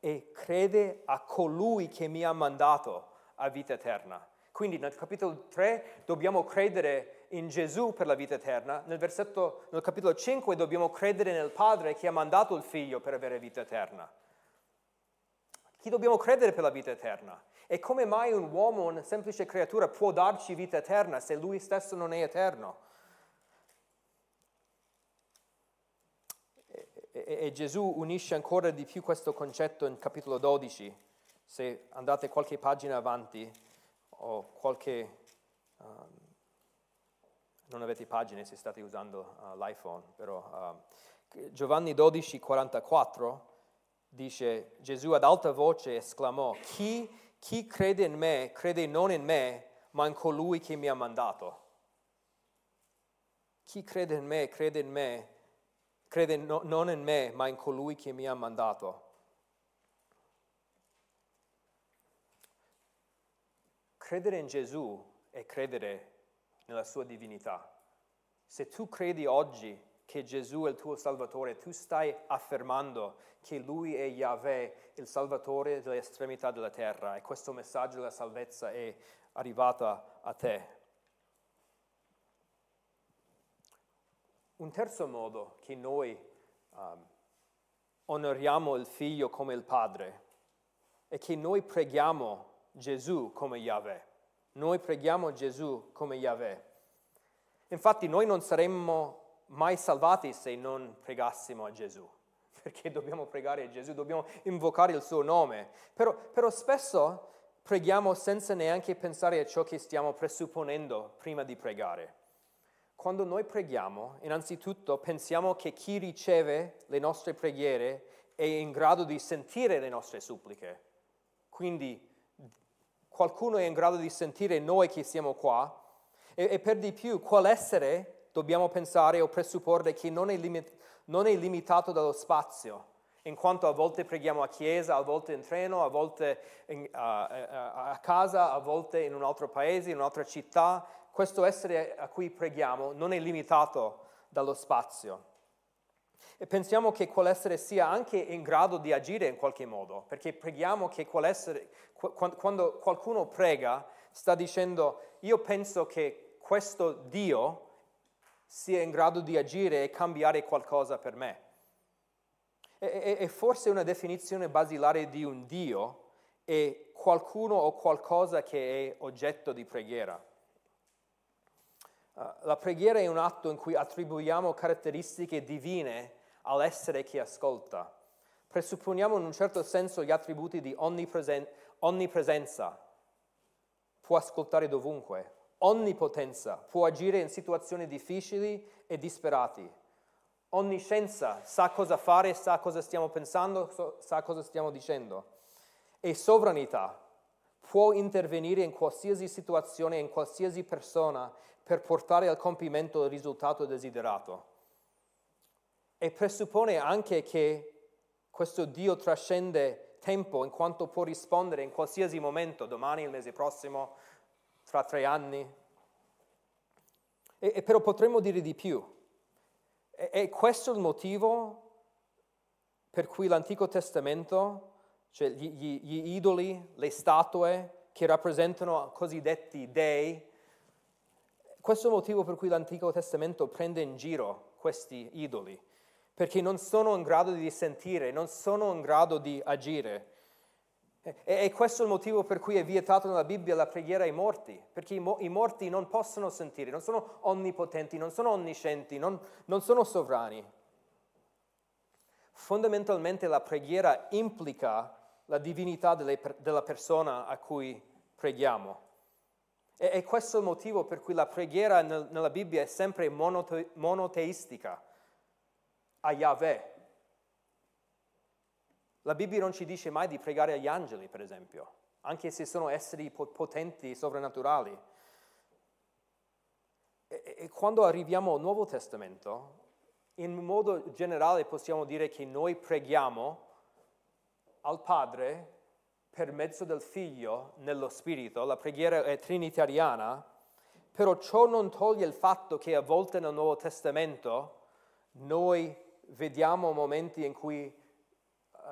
[SPEAKER 1] e crede a colui che mi ha mandato, a vita eterna. Quindi nel capitolo 3 dobbiamo credere in Gesù per la vita eterna, nel, versetto, nel capitolo 5 dobbiamo credere nel Padre che ha mandato il Figlio per avere vita eterna. Chi dobbiamo credere per la vita eterna? E come mai un uomo, una semplice creatura, può darci vita eterna se lui stesso non è eterno? E, e, e Gesù unisce ancora di più questo concetto in capitolo 12 se andate qualche pagina avanti o qualche... Um, non avete pagine se state usando uh, l'iPhone, però uh, Giovanni 12, 44 dice, Gesù ad alta voce esclamò, chi, chi crede in me, crede non in me, ma in colui che mi ha mandato. Chi crede in me, crede in me, crede no, non in me, ma in colui che mi ha mandato. Credere in Gesù è credere nella sua divinità. Se tu credi oggi che Gesù è il tuo Salvatore, tu stai affermando che Lui è Yahweh, il Salvatore delle estremità della terra e questo messaggio della salvezza è arrivato a te. Un terzo modo che noi um, onoriamo il Figlio come il Padre è che noi preghiamo Gesù come Yahweh. Noi preghiamo Gesù come Yahweh. Infatti noi non saremmo mai salvati se non pregassimo a Gesù, perché dobbiamo pregare a Gesù, dobbiamo invocare il suo nome. Però, però spesso preghiamo senza neanche pensare a ciò che stiamo presupponendo prima di pregare. Quando noi preghiamo, innanzitutto pensiamo che chi riceve le nostre preghiere è in grado di sentire le nostre suppliche. Quindi qualcuno è in grado di sentire noi che siamo qua e, e per di più qual essere dobbiamo pensare o presupporre che non è, limit, non è limitato dallo spazio in quanto a volte preghiamo a chiesa, a volte in treno, a volte in, uh, a casa, a volte in un altro paese, in un'altra città. Questo essere a cui preghiamo non è limitato dallo spazio. E pensiamo che quell'essere sia anche in grado di agire in qualche modo, perché preghiamo che quell'essere, quando qualcuno prega, sta dicendo io penso che questo Dio sia in grado di agire e cambiare qualcosa per me. E, e, forse una definizione basilare di un Dio è qualcuno o qualcosa che è oggetto di preghiera. Uh, la preghiera è un atto in cui attribuiamo caratteristiche divine all'essere che ascolta. Presupponiamo in un certo senso gli attributi di onnipresen- onnipresenza. Può ascoltare dovunque, onnipotenza, può agire in situazioni difficili e disperati. Onniscienza, sa cosa fare, sa cosa stiamo pensando, sa cosa stiamo dicendo. E sovranità, può intervenire in qualsiasi situazione, in qualsiasi persona, per portare al compimento il risultato desiderato. E presuppone anche che questo Dio trascende tempo in quanto può rispondere in qualsiasi momento, domani, il mese prossimo, tra tre anni. E, e però potremmo dire di più. E, e questo è il motivo per cui l'Antico Testamento, cioè gli, gli, gli idoli, le statue che rappresentano cosiddetti dei, questo è il motivo per cui l'Antico Testamento prende in giro questi idoli, perché non sono in grado di sentire, non sono in grado di agire. E, questo è il motivo per cui è vietato nella Bibbia la preghiera ai morti, perché i morti non possono sentire, non sono onnipotenti, non sono onniscienti, non, non sono sovrani. Fondamentalmente la preghiera implica la divinità delle, della persona a cui preghiamo. E, e, questo è il motivo per cui la preghiera nel, nella Bibbia è sempre monote- monoteistica a Yahweh, la Bibbia non ci dice mai di pregare agli angeli, per esempio, anche se sono esseri potenti, sovrannaturali. E, e quando arriviamo al Nuovo Testamento, in modo generale possiamo dire che noi preghiamo al Padre per mezzo del Figlio nello Spirito, la preghiera è trinitariana, però ciò non toglie il fatto che a volte nel Nuovo Testamento noi vediamo momenti in cui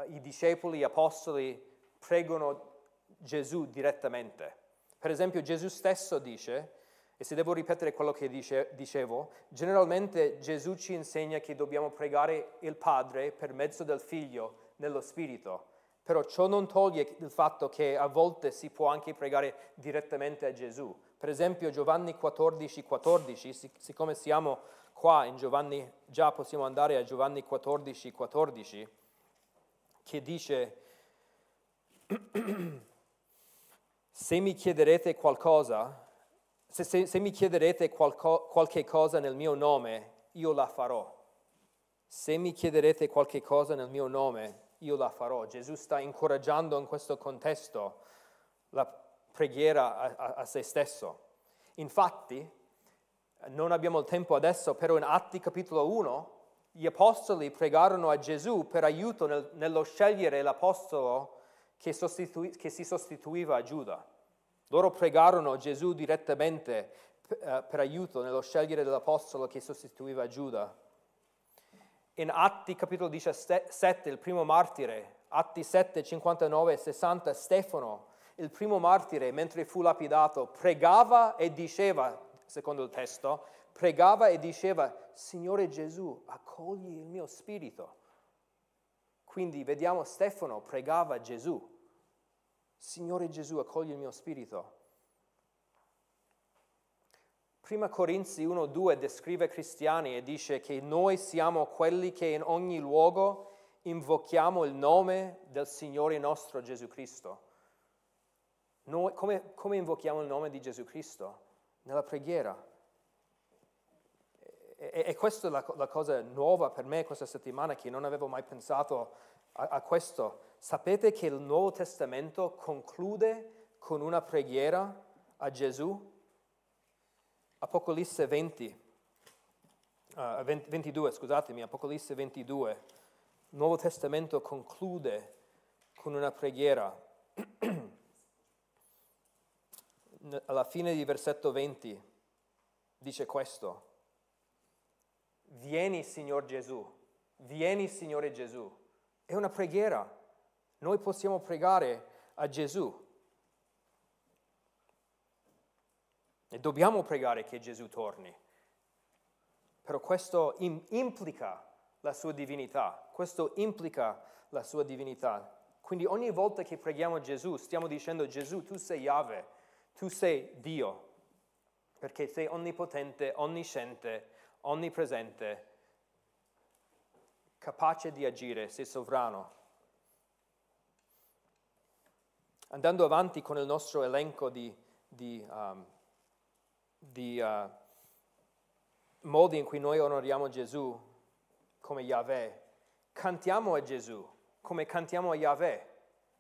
[SPEAKER 1] i discepoli, gli apostoli pregano Gesù direttamente. Per esempio Gesù stesso dice, e se devo ripetere quello che dice, dicevo, generalmente Gesù ci insegna che dobbiamo pregare il Padre per mezzo del Figlio nello Spirito, però ciò non toglie il fatto che a volte si può anche pregare direttamente a Gesù. Per esempio Giovanni 14, 14, siccome siamo qua in Giovanni, già possiamo andare a Giovanni 14, 14, che dice, se mi chiederete qualcosa, se, se, se mi chiederete qualco, qualche cosa nel mio nome, io la farò. Se mi chiederete qualche cosa nel mio nome, io la farò. Gesù sta incoraggiando in questo contesto la preghiera a, a, a se stesso. Infatti, non abbiamo il tempo adesso, però in Atti capitolo 1 gli apostoli pregarono a Gesù per aiuto nel, nello scegliere l'apostolo che, sostitui, che, si sostituiva a Giuda. Loro pregarono Gesù direttamente uh, per aiuto nello scegliere l'apostolo che sostituiva Giuda. In Atti capitolo 17, il primo martire, Atti 7, 59 e 60, Stefano, il primo martire, mentre fu lapidato, pregava e diceva, secondo il testo, pregava e diceva, Signore Gesù, accogli il mio spirito. Quindi vediamo Stefano pregava Gesù, Signore Gesù, accogli il mio spirito. Prima Corinzi 1.2 descrive cristiani e dice che noi siamo quelli che in ogni luogo invochiamo il nome del Signore nostro Gesù Cristo. Noi, come, come invochiamo il nome di Gesù Cristo? Nella preghiera e, e questa è la, la, cosa nuova per me questa settimana, che non avevo mai pensato a, a questo. Sapete che il Nuovo Testamento conclude con una preghiera a Gesù? Apocalisse 20, uh, 20, 22, scusatemi, Apocalisse 22. Il Nuovo Testamento conclude con una preghiera. Alla fine di versetto 20 dice questo. Vieni Signor Gesù, vieni Signore Gesù. È una preghiera. Noi possiamo pregare a Gesù. E dobbiamo pregare che Gesù torni. Però questo implica la sua divinità, questo implica la sua divinità. Quindi ogni volta che preghiamo Gesù stiamo dicendo Gesù, tu sei Yahweh, tu sei Dio, perché sei onnipotente, onnisciente, onnipresente, capace di agire, sei sovrano. Andando avanti con il nostro elenco di, di, um, di uh, modi in cui noi onoriamo Gesù come Yahweh. Cantiamo a Gesù come cantiamo a Yahweh.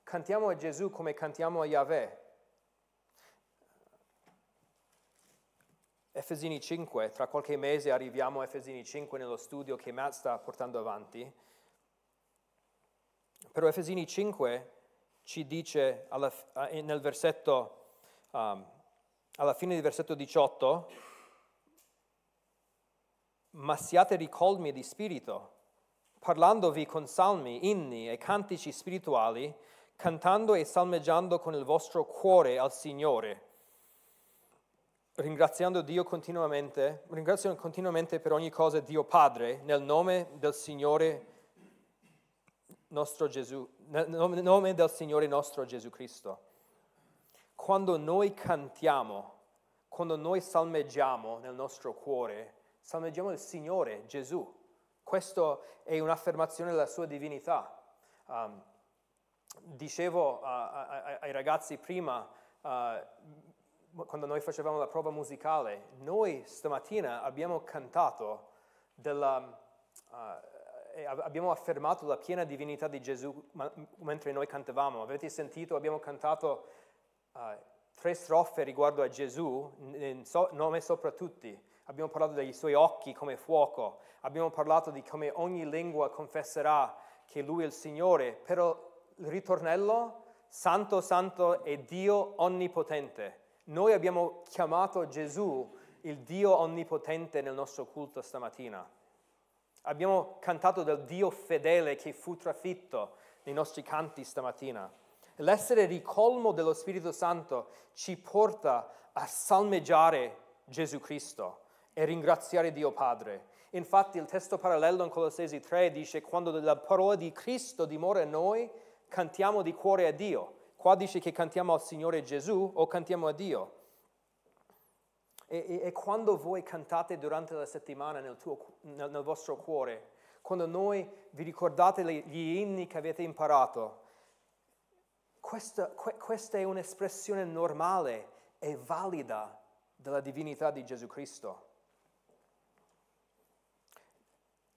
[SPEAKER 1] Cantiamo a Gesù come cantiamo a Yahweh. Efesini 5, tra qualche mese arriviamo a Efesini 5 nello studio che Matt sta portando avanti. Però Efesini 5 ci dice alla, nel versetto, um, alla fine del versetto 18, ma siate ricolmi di spirito, parlandovi con salmi, inni e cantici spirituali, cantando e salmeggiando con il vostro cuore al Signore, ringraziando Dio continuamente, ringraziando continuamente per ogni cosa Dio Padre, nel nome del Signore nostro Gesù, nel nome del Signore nostro Gesù Cristo. Quando noi cantiamo, quando noi salmeggiamo nel nostro cuore, salmeggiamo il Signore Gesù. Questa è un'affermazione della sua divinità. Um, dicevo uh, ai ragazzi prima, uh, quando noi facevamo la prova musicale, noi stamattina abbiamo cantato della... Uh, abbiamo affermato la piena divinità di Gesù mentre noi cantavamo. Avete sentito? Abbiamo cantato uh, tre strofe riguardo a Gesù, in so, nome sopra tutti. Abbiamo parlato dei suoi occhi come fuoco. Abbiamo parlato di come ogni lingua confesserà che Lui è il Signore. Però il ritornello, Santo, Santo è Dio onnipotente. Noi abbiamo chiamato Gesù il Dio onnipotente nel nostro culto stamattina. Abbiamo cantato del Dio fedele che fu trafitto nei nostri canti stamattina. L'essere ricolmo dello Spirito Santo ci porta a salmeggiare Gesù Cristo e ringraziare Dio Padre. Infatti il testo parallelo in Colossesi 3 dice quando la parola di Cristo dimora in noi, cantiamo di cuore a Dio. Qua dice che cantiamo al Signore Gesù o cantiamo a Dio. E, e, e quando voi cantate durante la settimana nel, tuo, nel, nel vostro cuore, quando noi vi ricordate gli inni che avete imparato, questa, questa, è un'espressione normale e valida della divinità di Gesù Cristo.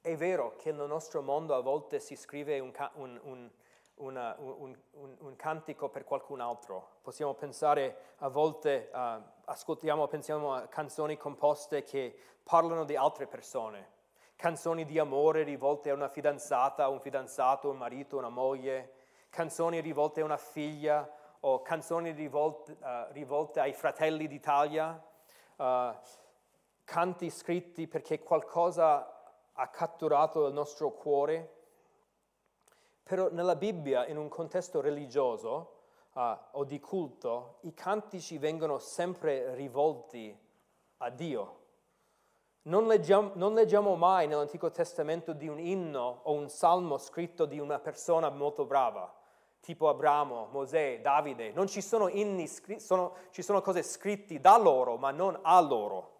[SPEAKER 1] È vero che nel nostro mondo a volte si scrive un, un, un, una, un, un, un, cantico per qualcun altro. Possiamo pensare a volte, uh, ascoltiamo, pensiamo a canzoni composte che parlano di altre persone, canzoni di amore rivolte a una fidanzata, un fidanzato, un marito, una moglie, canzoni rivolte a una figlia o canzoni rivolte, uh, rivolte ai fratelli d'Italia, uh, canti scritti perché qualcosa ha catturato il nostro cuore però nella Bibbia, in un contesto religioso uh, o di culto, i cantici vengono sempre rivolti a Dio. Non leggiamo, non leggiamo mai nell'Antico Testamento di un inno o un salmo scritto di una persona molto brava, tipo Abramo, Mosè, Davide. Non ci sono inni, sono, ci sono cose scritte da loro, ma non a loro.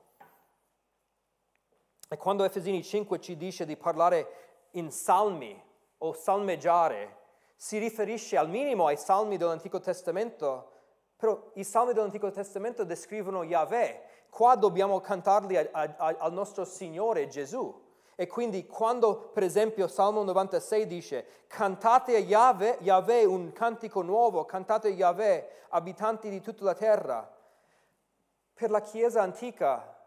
[SPEAKER 1] E quando Efesini 5 ci dice di parlare in salmi, o salmeggiare si riferisce al minimo ai salmi dell'Antico Testamento, però i salmi dell'Antico Testamento descrivono Yahweh. Qua dobbiamo cantarli a, a, a, al nostro Signore Gesù. E quindi quando per esempio Salmo 96 dice cantate a Yahweh, Yahweh un cantico nuovo, cantate a Yahweh abitanti di tutta la terra, per la Chiesa antica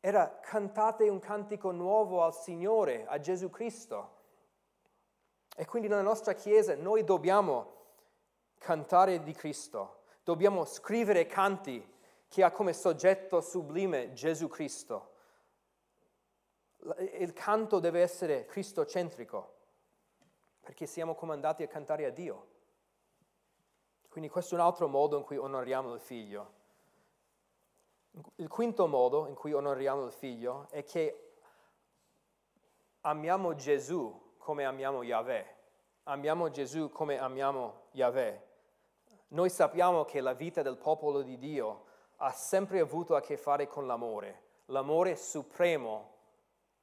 [SPEAKER 1] era cantate un cantico nuovo al Signore, a Gesù Cristo. E quindi nella nostra Chiesa noi dobbiamo cantare di Cristo, dobbiamo scrivere canti che ha come soggetto sublime Gesù Cristo. Il canto deve essere cristocentrico, perché siamo comandati a cantare a Dio. Quindi questo è un altro modo in cui onoriamo il figlio. Il quinto modo in cui onoriamo il figlio è che amiamo Gesù come amiamo Yahweh. Amiamo Gesù come amiamo Yahweh. Noi sappiamo che la vita del popolo di Dio ha sempre avuto a che fare con l'amore, l'amore supremo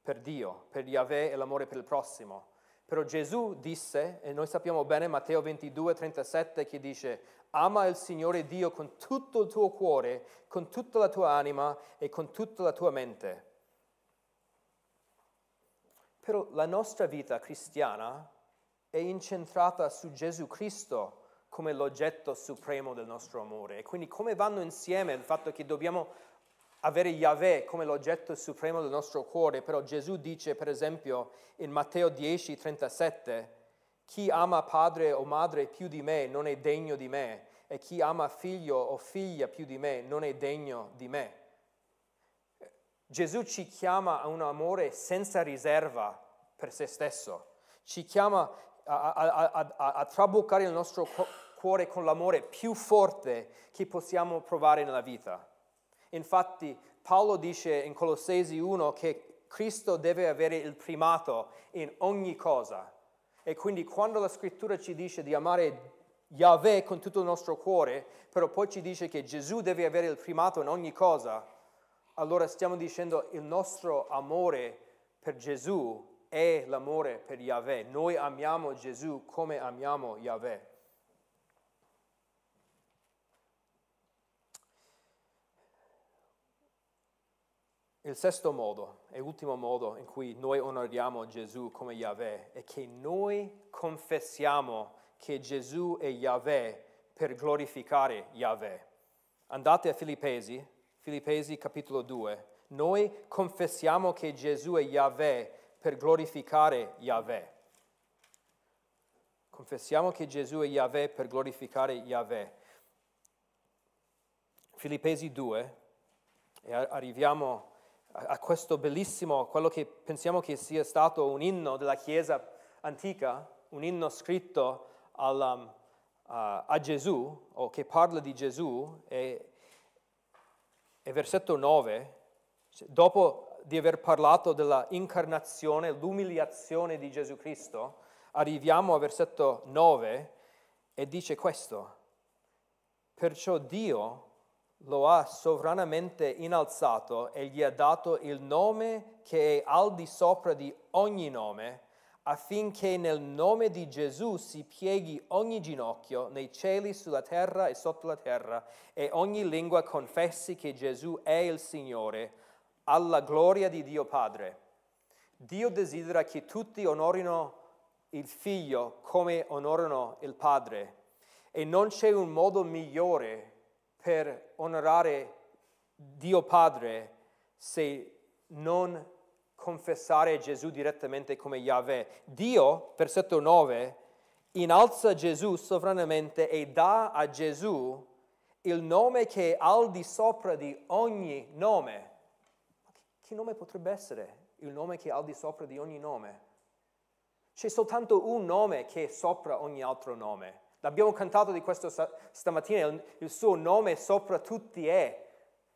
[SPEAKER 1] per Dio, per Yahweh e l'amore per il prossimo. Però Gesù disse, e noi sappiamo bene Matteo 22, 37, che dice, ama il Signore Dio con tutto il tuo cuore, con tutta la tua anima e con tutta la tua mente. Però la nostra vita cristiana è incentrata su Gesù Cristo come l'oggetto supremo del nostro amore. E quindi come vanno insieme il fatto che dobbiamo avere Yahweh come l'oggetto supremo del nostro cuore, però Gesù dice per esempio in Matteo 10, 37, chi ama padre o madre più di me non è degno di me e chi ama figlio o figlia più di me non è degno di me. Gesù ci chiama a un amore senza riserva per se stesso, ci chiama a, a, a, a traboccare il nostro cuore con l'amore più forte che possiamo provare nella vita. Infatti Paolo dice in Colossesi 1 che Cristo deve avere il primato in ogni cosa. E quindi quando la scrittura ci dice di amare Yahweh con tutto il nostro cuore, però poi ci dice che Gesù deve avere il primato in ogni cosa, allora stiamo dicendo il nostro amore per Gesù è l'amore per Yahweh. Noi amiamo Gesù come amiamo Yahweh. Il sesto modo e ultimo modo in cui noi onoriamo Gesù come Yahweh è che noi confessiamo che Gesù è Yahweh per glorificare Yahweh. Andate a Filippesi, Filippesi capitolo 2. Noi confessiamo che Gesù è Yahweh per glorificare Yahweh. Confessiamo che Gesù è Yahweh per glorificare Yahweh. Filippesi 2, e arriviamo a questo bellissimo, quello che pensiamo che sia stato un inno della Chiesa antica, un inno scritto al, um, uh, a Gesù, o che parla di Gesù, e, e versetto 9, dopo di aver parlato della incarnazione, l'umiliazione di Gesù Cristo, arriviamo al versetto 9 e dice questo, perciò Dio lo ha sovranamente innalzato e gli ha dato il nome che è al di sopra di ogni nome, affinché nel nome di Gesù si pieghi ogni ginocchio nei cieli, sulla terra e sotto la terra, e ogni lingua confessi che Gesù è il Signore, alla gloria di Dio Padre. Dio desidera che tutti onorino il Figlio come onorano il Padre, e non c'è un modo migliore per onorare Dio Padre se non confessare Gesù direttamente come Yahweh. Dio, versetto 9, innalza Gesù sovranamente e dà a Gesù il nome che è al di sopra di ogni nome. Che nome potrebbe essere il nome che è al di sopra di ogni nome? C'è soltanto un nome che è sopra ogni altro nome. L'abbiamo cantato di questo stamattina, il, suo nome sopra tutti è.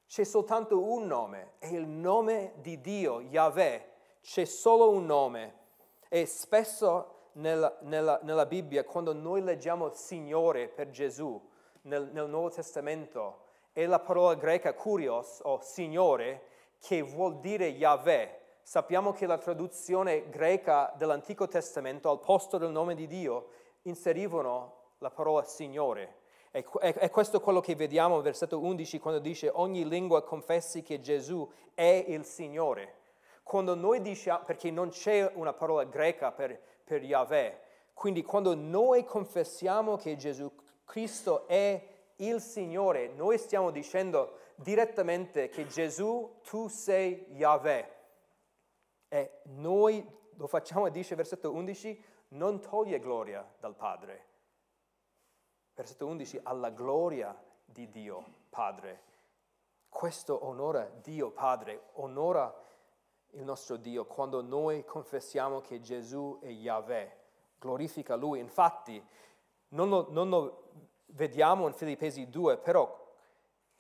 [SPEAKER 1] C'è soltanto un nome, è il nome di Dio, Yahweh. C'è solo un nome. E spesso nella, nella, nella Bibbia, quando noi leggiamo Signore per Gesù nel, nel Nuovo Testamento, è la parola greca kurios o Signore che vuol dire Yahweh. Sappiamo che la traduzione greca dell'Antico Testamento al posto del nome di Dio inserivano la parola Signore. E, è questo quello che vediamo nel versetto 11 quando dice ogni lingua confessi che Gesù è il Signore. Quando noi diciamo, perché non c'è una parola greca per, per Yahweh, quindi quando noi confessiamo che Gesù Cristo è il Signore, noi stiamo dicendo direttamente che Gesù, tu sei Yahweh. E noi lo facciamo, dice versetto 11, non toglie gloria dal Padre versetto 11, alla gloria di Dio Padre. Questo onora Dio Padre, onora il nostro Dio quando noi confessiamo che Gesù è Yahweh, glorifica Lui. Infatti, non lo, non lo vediamo in Filippesi 2, però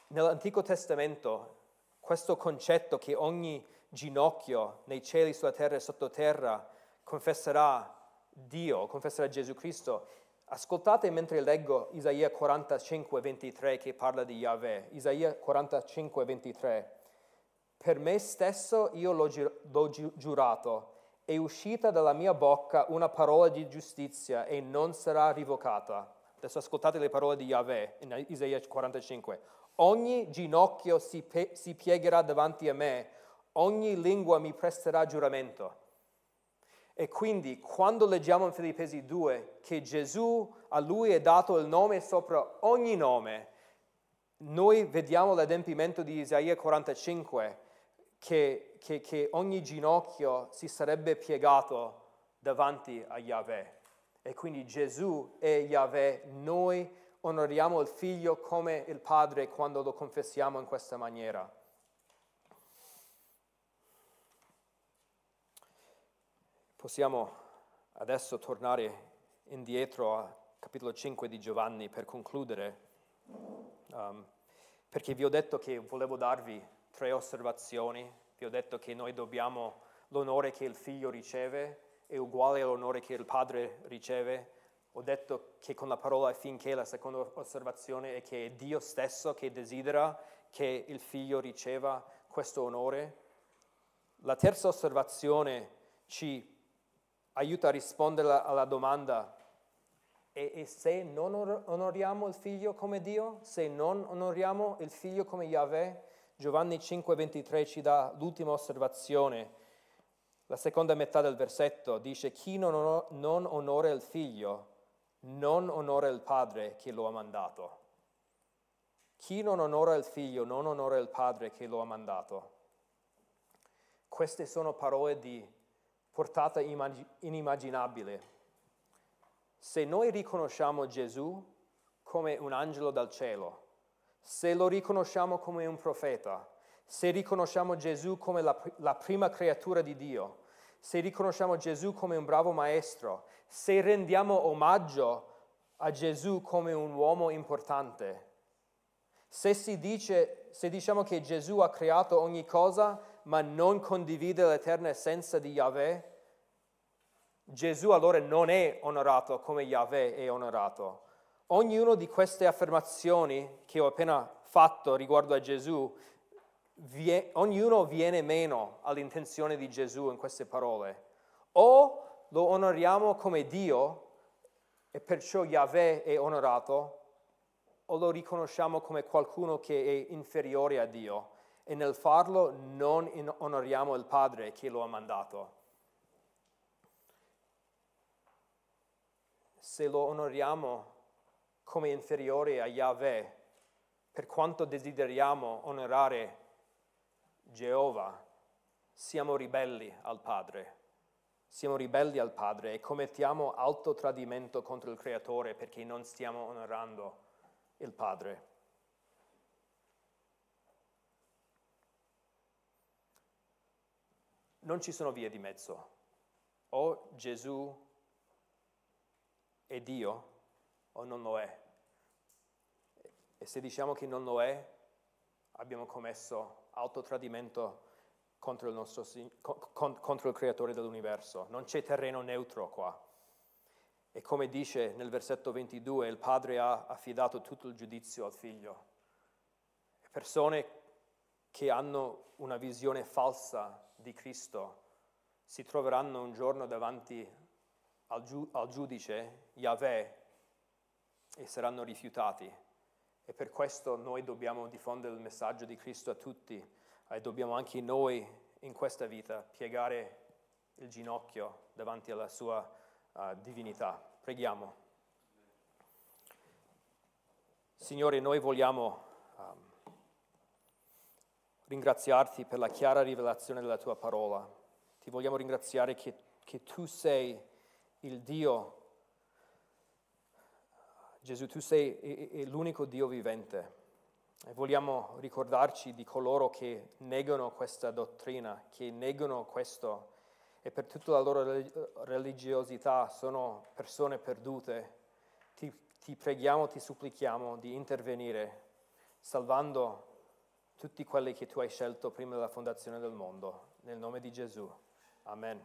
[SPEAKER 1] nell'Antico Testamento questo concetto che ogni ginocchio nei cieli, sulla terra e sottoterra confesserà Dio, confesserà Gesù Cristo, Ascoltate mentre leggo Isaia 45, 23 che parla di Yahweh. Isaia 45, 23. Per me stesso io l'ho, gi- l'ho gi- giurato è uscita dalla mia bocca una parola di giustizia e non sarà rivocata. Adesso ascoltate le parole di Yahweh in Isaia 45. Ogni ginocchio si, pe- si piegherà davanti a me, ogni lingua mi presterà giuramento. E quindi quando leggiamo in Filippesi 2 che Gesù a lui è dato il nome sopra ogni nome, noi vediamo l'adempimento di Isaia 45 che, che, che ogni ginocchio si sarebbe piegato davanti a Yahweh. E quindi Gesù è Yahweh, noi onoriamo il figlio come il padre quando lo confessiamo in questa maniera. Possiamo adesso tornare indietro al capitolo 5 di Giovanni per concludere, um, perché vi ho detto che volevo darvi tre osservazioni. Vi ho detto che noi dobbiamo l'onore che il figlio riceve è uguale all'onore che il padre riceve. Ho detto che con la parola finché la seconda osservazione è che è Dio stesso che desidera che il figlio riceva questo onore. La terza osservazione ci aiuta a rispondere alla domanda e, e, se non onoriamo il figlio come Dio, se non onoriamo il figlio come Yahweh, Giovanni 5:23 ci dà l'ultima osservazione. La seconda metà del versetto dice chi non, non onora il figlio non onora il padre che lo ha mandato. Chi non onora il figlio non onora il padre che lo ha mandato. Queste sono parole di portata inimmaginabile. Se noi riconosciamo Gesù come un angelo dal cielo, se lo riconosciamo come un profeta, se riconosciamo Gesù come la, la, prima creatura di Dio, se riconosciamo Gesù come un bravo maestro, se rendiamo omaggio a Gesù come un uomo importante, se dice, se diciamo che Gesù ha creato ogni cosa ma non condivide l'eterna essenza di Yahweh, Gesù allora non è onorato come Yahweh è onorato. Ognuna di queste affermazioni che ho appena fatto riguardo a Gesù, vie, ognuno viene meno all'intenzione di Gesù in queste parole. O lo onoriamo come Dio e perciò Yahweh è onorato, o lo riconosciamo come qualcuno che è inferiore a Dio e nel farlo non onoriamo il Padre che lo ha mandato. Se lo onoriamo come inferiore a Yahweh, per quanto desideriamo onorare Geova, siamo ribelli al Padre. Siamo ribelli al Padre e commettiamo alto tradimento contro il Creatore perché non stiamo onorando il Padre. Non ci sono vie di mezzo. O Gesù è Dio o non lo è. E se diciamo che non lo è, abbiamo commesso autotradimento contro il, nostro, contro il creatore dell'universo. Non c'è terreno neutro qua. E come dice nel versetto 22, il padre ha affidato tutto il giudizio al figlio. Persone che hanno una visione falsa di Cristo si troveranno un giorno davanti al, giu- al giudice, Yahweh, e saranno rifiutati. E per questo noi dobbiamo diffondere il messaggio di Cristo a tutti e dobbiamo anche noi in questa vita piegare il ginocchio davanti alla sua uh, divinità. Preghiamo. Signore, noi vogliamo um, ringraziarti per la chiara rivelazione della tua parola. Ti vogliamo ringraziare che, che tu sei il Dio Gesù, tu sei è, è l'unico Dio vivente e vogliamo ricordarci di coloro che negano questa dottrina, che negano questo e per tutta la loro religiosità sono persone perdute. Ti, ti preghiamo, ti supplichiamo di intervenire salvando tutti quelli che tu hai scelto prima della fondazione del mondo. Nel nome di Gesù. Amen.